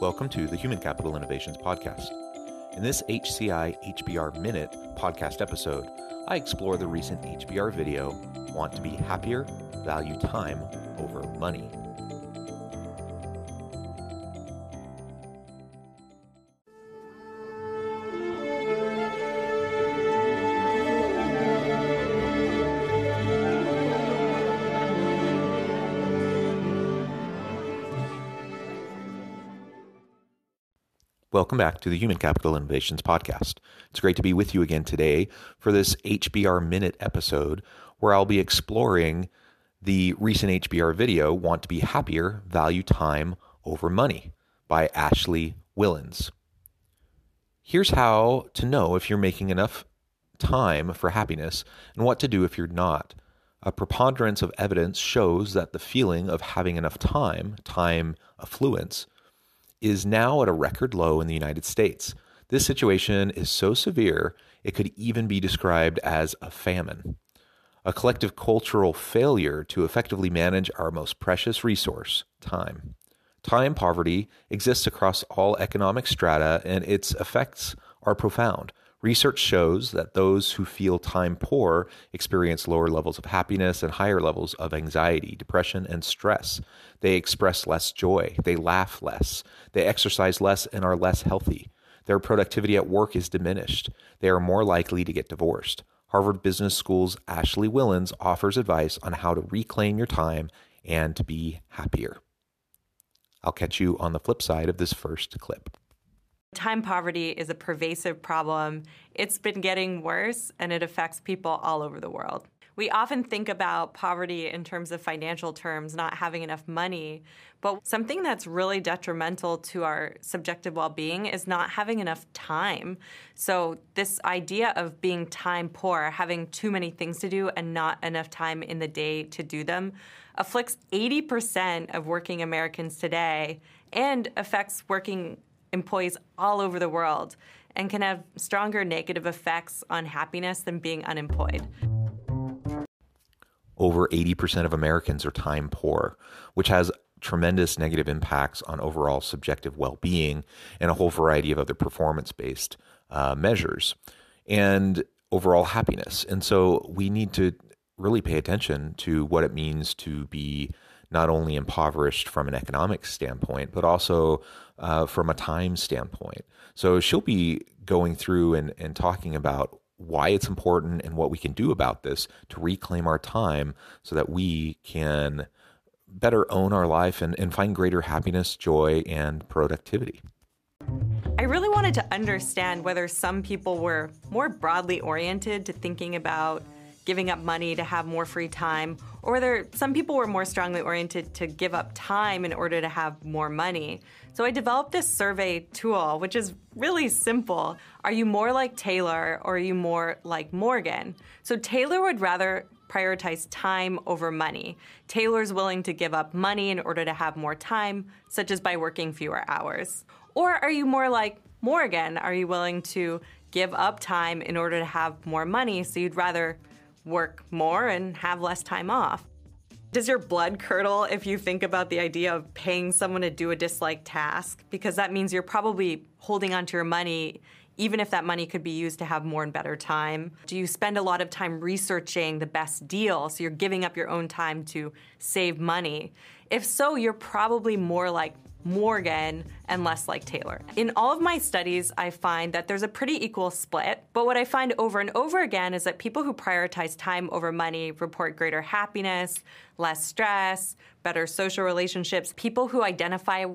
Welcome to the Human Capital Innovations Podcast. In this HCI HBR Minute podcast episode, I explore the recent HBR video Want to Be Happier? Value Time Over Money. Welcome back to the Human Capital Innovations Podcast. It's great to be with you again today for this HBR Minute episode where I'll be exploring the recent HBR video, Want to Be Happier Value Time Over Money by Ashley Whillans. Here's how to know if you're making enough time for happiness and what to do if you're not. A preponderance of evidence shows that the feeling of having enough time, time affluence, is now at a record low in the United States. This situation is so severe, it could even be described as a famine. A collective cultural failure to effectively manage our most precious resource, time. Time poverty exists across all economic strata, and its effects are profound. Research shows that those who feel time poor experience lower levels of happiness and higher levels of anxiety, depression, and stress. They express less joy. They laugh less. They exercise less and are less healthy. Their productivity at work is diminished. They are more likely to get divorced. Harvard Business School's Ashley Whillans offers advice on how to reclaim your time and to be happier. I'll catch you on the flip side of this first clip. Time poverty is a pervasive problem. It's been getting worse and it affects people all over the world. We often think about poverty in terms of financial terms, not having enough money, but something that's really detrimental to our subjective well being is not having enough time. So, this idea of being time poor, having too many things to do and not enough time in the day to do them, afflicts 80% of working Americans today and affects working employees all over the world and can have stronger negative effects on happiness than being unemployed. Over 80% of Americans are time poor, which has tremendous negative impacts on overall subjective well being and a whole variety of other performance based uh, measures and overall happiness. And so we need to really pay attention to what it means to be not only impoverished from an economic standpoint, but also uh, from a time standpoint. So she'll be going through and, and talking about why it's important and what we can do about this to reclaim our time so that we can better own our life and, and find greater happiness, joy, and productivity. I really wanted to understand whether some people were more broadly oriented to thinking about giving up money to have more free time, or whether some people were more strongly oriented to give up time in order to have more money. So I developed this survey tool, which is really simple. Are you more like Taylor or are you more like Morgan? So Taylor would rather prioritize time over money. Taylor's willing to give up money in order to have more time, such as by working fewer hours. Or are you more like Morgan? Are you willing to give up time in order to have more money so you'd rather work more and have less time off. Does your blood curdle if you think about the idea of paying someone to do a disliked task? Because that means you're probably holding onto your money, even if that money could be used to have more and better time. Do you spend a lot of time researching the best deal, so you're giving up your own time to save money? If so, you're probably more like Morgan and less like Taylor. In all of my studies, I find that there's a pretty equal split, but what I find over and over again is that people who prioritize time over money report greater happiness, less stress, better social relationships. People who identify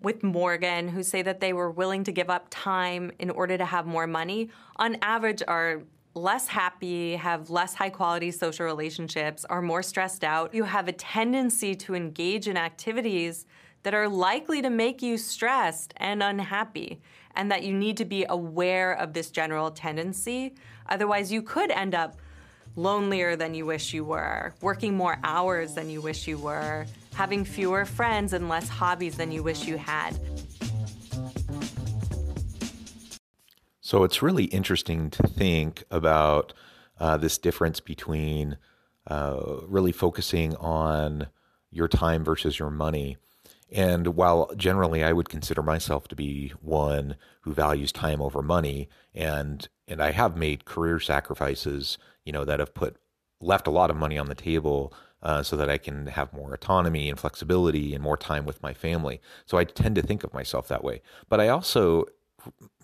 with Morgan, who say that they were willing to give up time in order to have more money, on average are less happy, have less high quality social relationships, are more stressed out. You have a tendency to engage in activities that are likely to make you stressed and unhappy, and that you need to be aware of this general tendency. Otherwise, you could end up lonelier than you wish you were, working more hours than you wish you were, having fewer friends and less hobbies than you wish you had. So it's really interesting to think about uh, this difference between uh, really focusing on your time versus your money. And while generally I would consider myself to be one who values time over money, and and I have made career sacrifices, you know, that have put left a lot of money on the table uh, so that I can have more autonomy and flexibility and more time with my family. So I tend to think of myself that way. But I also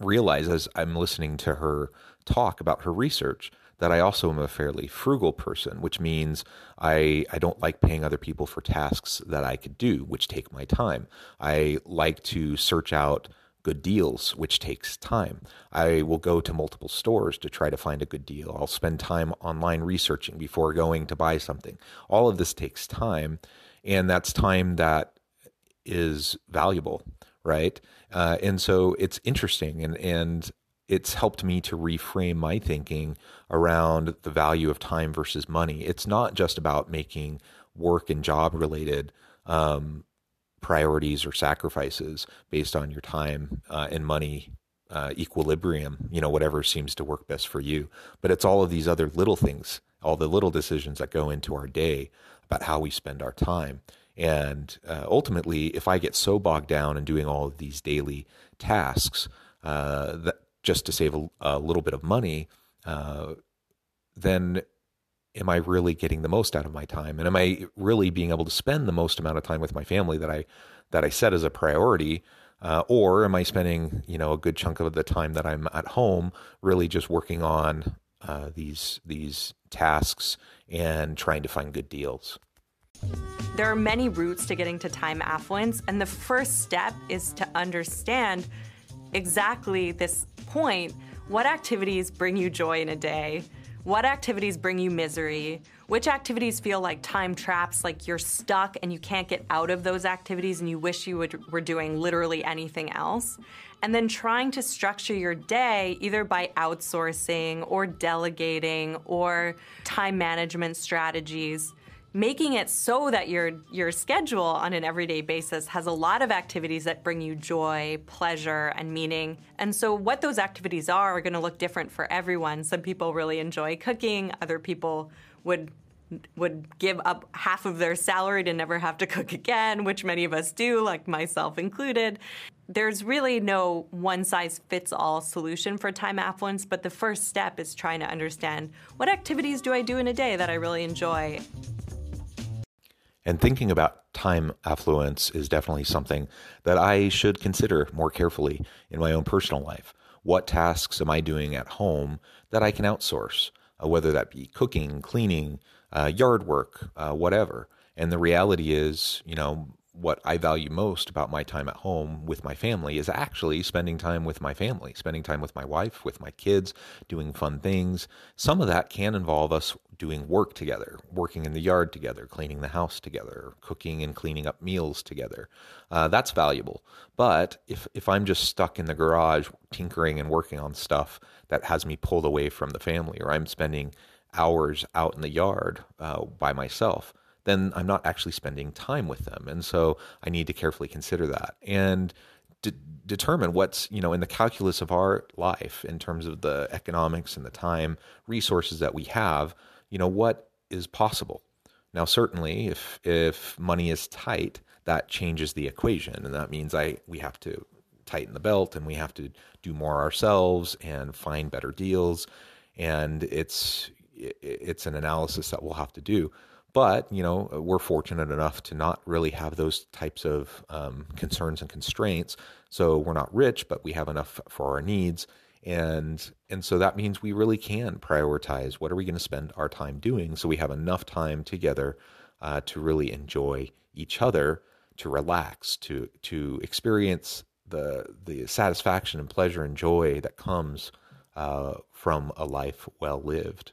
realize as I'm listening to her talk about her research that I also am a fairly frugal person, which means I, I don't like paying other people for tasks that I could do, which take my time. I like to search out good deals, which takes time. I will go to multiple stores to try to find a good deal. I'll spend time online researching before going to buy something. All of this takes time, and that's time that is valuable right? Uh, and so it's interesting, and and it's helped me to reframe my thinking around the value of time versus money. It's not just about making work and job related um, priorities or sacrifices based on your time uh, and money uh, equilibrium, you know, whatever seems to work best for you. But it's all of these other little things, all the little decisions that go into our day about how we spend our time. And uh, ultimately, if I get so bogged down in doing all of these daily tasks uh, that just to save a, a little bit of money, uh, then am I really getting the most out of my time? And am I really being able to spend the most amount of time with my family that I that I set as a priority? Uh, or am I spending, you know, a good chunk of the time that I'm at home really just working on uh, these these tasks and trying to find good deals? There are many routes to getting to time affluence, and the first step is to understand exactly this point. What activities bring you joy in a day? What activities bring you misery? Which activities feel like time traps, like you're stuck and you can't get out of those activities and you wish you would, were doing literally anything else? And then trying to structure your day either by outsourcing or delegating or time management strategies making it so that your your schedule on an everyday basis has a lot of activities that bring you joy, pleasure, and meaning. And so what those activities are are going to look different for everyone. Some people really enjoy cooking, other people would would give up half of their salary to never have to cook again, which many of us do, like myself included. There's really no one size fits all solution for time affluence, but the first step is trying to understand what activities do I do in a day that I really enjoy and thinking about time affluence is definitely something that I should consider more carefully in my own personal life. What tasks am I doing at home that I can outsource, uh, whether that be cooking, cleaning, uh, yard work, uh, whatever? And the reality is, you know, what I value most about my time at home with my family is actually spending time with my family, spending time with my wife, with my kids, doing fun things. Some of that can involve us doing work together, working in the yard together, cleaning the house together, cooking and cleaning up meals together. Uh, that's valuable. But if, if I'm just stuck in the garage tinkering and working on stuff that has me pulled away from the family, or I'm spending hours out in the yard uh, by myself, then I'm not actually spending time with them. And so I need to carefully consider that and de- determine what's, you know, in the calculus of our life in terms of the economics and the time resources that we have, you know, what is possible. Now, certainly, if if money is tight, that changes the equation, and that means I we have to tighten the belt and we have to do more ourselves and find better deals, and it's it's an analysis that we'll have to do. But you know, we're fortunate enough to not really have those types of um, concerns and constraints. So we're not rich, but we have enough for our needs, and and so that means we really can prioritize what are we going to spend our time doing, so we have enough time together uh, to really enjoy each other, to relax, to to experience the the satisfaction and pleasure and joy that comes uh, from a life well lived.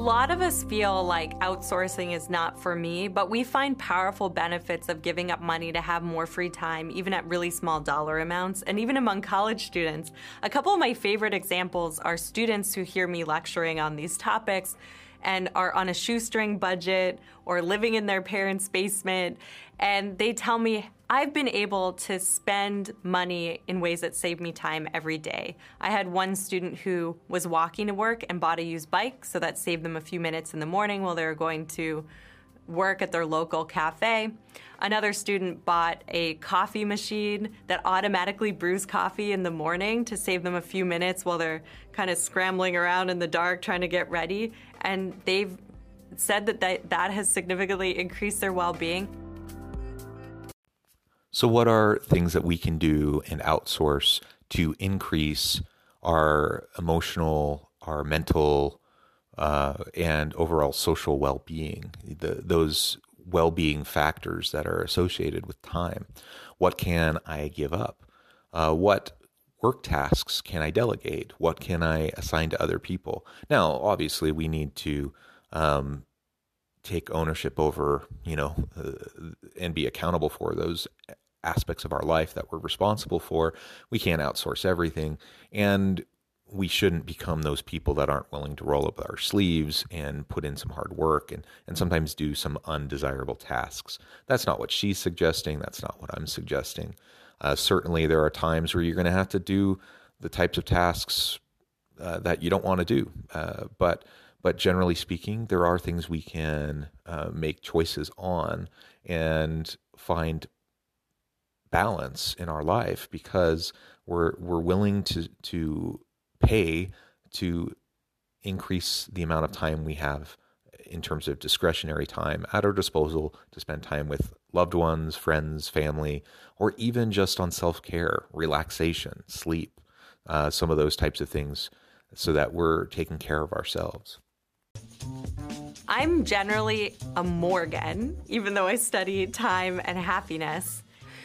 Lot of us feel like outsourcing is not for me, but we find powerful benefits of giving up money to have more free time, even at really small dollar amounts, and even among college students. A couple of my favorite examples are students who hear me lecturing on these topics and are on a shoestring budget or living in their parents' basement, and they tell me, I've been able to spend money in ways that save me time every day. I had one student who was walking to work and bought a used bike, so that saved them a few minutes in the morning while they were going to work at their local cafe. Another student bought a coffee machine that automatically brews coffee in the morning to save them a few minutes while they're kind of scrambling around in the dark trying to get ready. And they've said that that, that has significantly increased their well being. So, what are things that we can do and outsource to increase our emotional, our mental, uh, and overall social well being? Those well being factors that are associated with time. What can I give up? Uh, what work tasks can I delegate? What can I assign to other people? Now, obviously, we need to um, take ownership over, you know, uh, and be accountable for those aspects of our life that we're responsible for. We can't outsource everything. And we shouldn't become those people that aren't willing to roll up our sleeves and put in some hard work and, and sometimes do some undesirable tasks. That's not what she's suggesting. That's not what I'm suggesting. Uh, certainly, there are times where you're going to have to do the types of tasks uh, that you don't want to do. Uh, but but generally speaking, there are things we can uh, make choices on and find balance in our life because we're we're willing to to pay to increase the amount of time we have in terms of discretionary time at our disposal to spend time with loved ones, friends, family, or even just on self care, relaxation, sleep, uh, some of those types of things, so that we're taking care of ourselves. I'm generally a Morgan, even though I study time and happiness.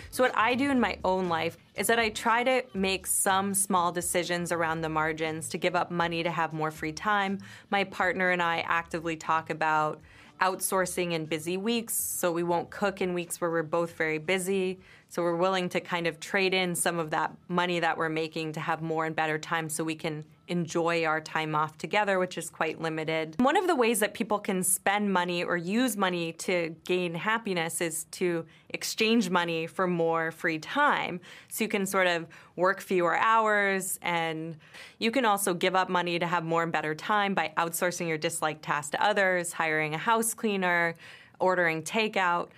So, what I do in my own life is that I try to make some small decisions around the margins to give up money to have more free time. My partner and I actively talk about outsourcing in busy weeks so we won't cook in weeks where we're both very busy. So we're willing to kind of trade in some of that money that we're making to have more and better time so we can enjoy our time off together, which is quite limited. One of the ways that people can spend money or use money to gain happiness is to exchange money for more free time. So you can sort of work fewer hours and you can also give up money to have more and better time by outsourcing your disliked tasks to others, hiring a house cleaner, ordering takeout.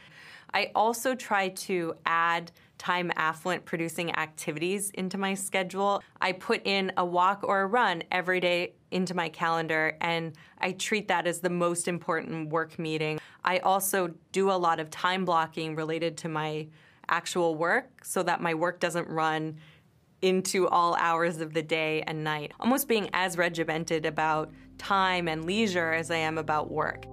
I also try to add time affluent producing activities into my schedule. I put in a walk or a run every day into my calendar and I treat that as the most important work meeting. I also do a lot of time blocking related to my actual work so that my work doesn't run into all hours of the day and night, almost being as regimented about time and leisure as I am about work.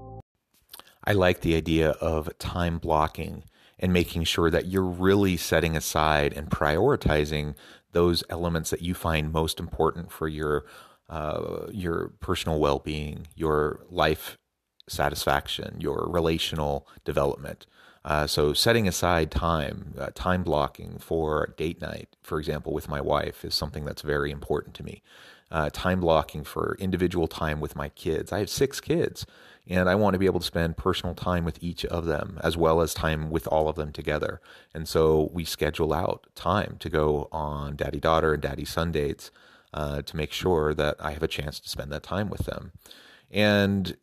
I like the idea of time blocking and making sure that you're really setting aside and prioritizing those elements that you find most important for your uh, your personal well-being, your life satisfaction, your relational development. Uh, so setting aside time, uh, time blocking for date night, for example, with my wife is something that's very important to me. Uh, time blocking for individual time with my kids. I have six kids, and I want to be able to spend personal time with each of them as well as time with all of them together. And so we schedule out time to go on daddy daughter and daddy son dates uh, to make sure that I have a chance to spend that time with them. And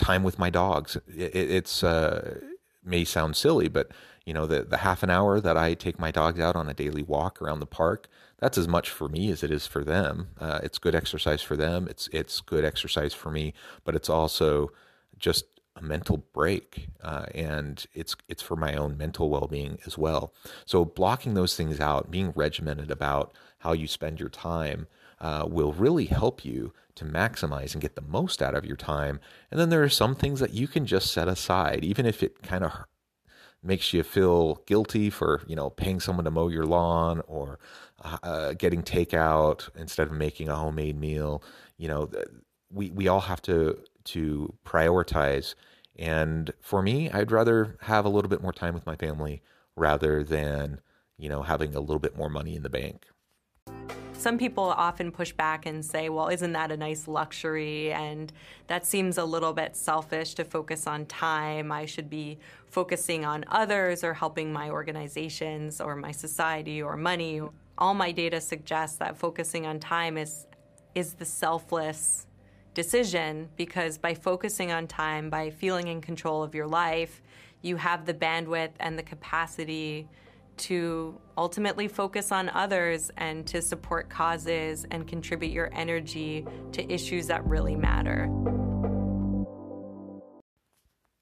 time with my dogs. It, it's uh, may sound silly, but you know the the half an hour that I take my dogs out on a daily walk around the park, that's as much for me as it is for them. Uh, it's good exercise for them. It's it's good exercise for me, but it's also just a mental break, uh, and it's it's for my own mental well being as well. So blocking those things out, being regimented about how you spend your time, uh, will really help you to maximize and get the most out of your time. And then there are some things that you can just set aside, even if it kind of makes you feel guilty for you know paying someone to mow your lawn or uh, getting takeout instead of making a homemade meal. You know, we we all have to to prioritize. And for me, I'd rather have a little bit more time with my family rather than you know having a little bit more money in the bank. Some people often push back and say, well, isn't that a nice luxury? And that seems a little bit selfish to focus on time. I should be focusing on others or helping my organizations or my society or money. All my data suggests that focusing on time is, is the selfless decision because by focusing on time, by feeling in control of your life, you have the bandwidth and the capacity to ultimately focus on others and to support causes and contribute your energy to issues that really matter.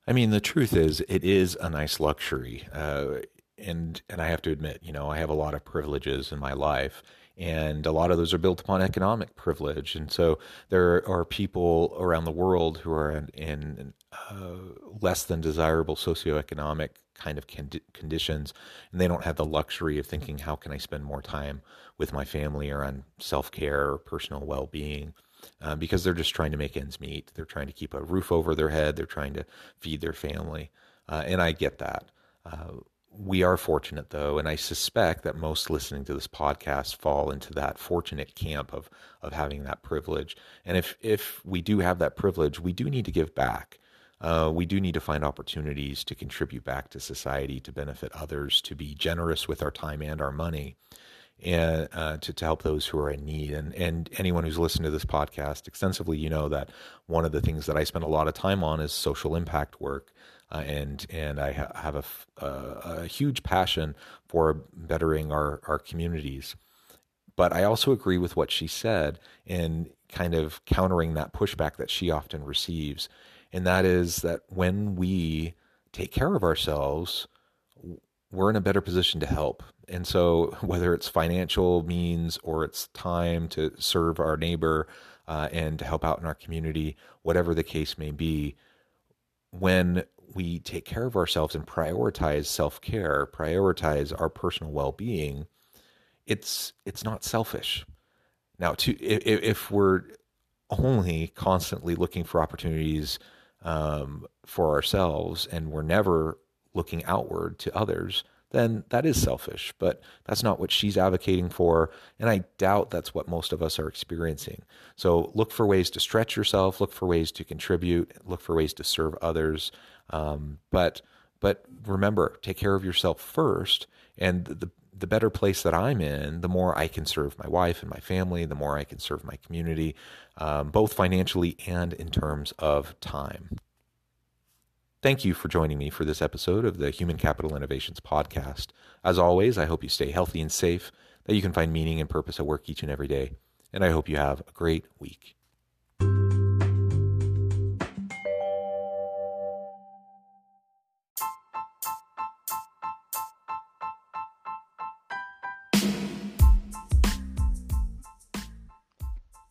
I mean, the truth is, it is a nice luxury, uh, and and I have to admit, you know, I have a lot of privileges in my life, and a lot of those are built upon economic privilege. And so there are people around the world who are in, in uh, less than desirable socioeconomic kind of conditions, and they don't have the luxury of thinking, how can I spend more time with my family or on self care or personal well being? Uh, because they're just trying to make ends meet. They're trying to keep a roof over their head. They're trying to feed their family. Uh, and I get that. Uh, we are fortunate, though, and I suspect that most listening to this podcast fall into that fortunate camp of, of having that privilege. And if, if we do have that privilege, we do need to give back uh, we do need to find opportunities to contribute back to society, to benefit others, to be generous with our time and our money, and uh, to, to help those who are in need. And and anyone who's listened to this podcast extensively, you know that one of the things that I spend a lot of time on is social impact work. Uh, and and I ha- have a, a, a huge passion for bettering our, our communities. But I also agree with what she said in kind of countering that pushback that she often receives and that is that when we take care of ourselves, we're in a better position to help. And so, whether it's financial means or it's time to serve our neighbor uh, and to help out in our community, whatever the case may be, when we take care of ourselves and prioritize self care, prioritize our personal well being, it's it's not selfish. Now, to if, if we're only constantly looking for opportunities um, for ourselves and we're never looking outward to others, then that is selfish. But that's not what she's advocating for. And I doubt that's what most of us are experiencing. So look for ways to stretch yourself, look for ways to contribute, look for ways to serve others. Um, but but remember, take care of yourself first. And the the better place that I'm in, the more I can serve my wife and my family, the more I can serve my community, um, both financially and in terms of time. Thank you for joining me for this episode of the Human Capital Innovations podcast. As always, I hope you stay healthy and safe, that you can find meaning and purpose at work each and every day, and I hope you have a great week.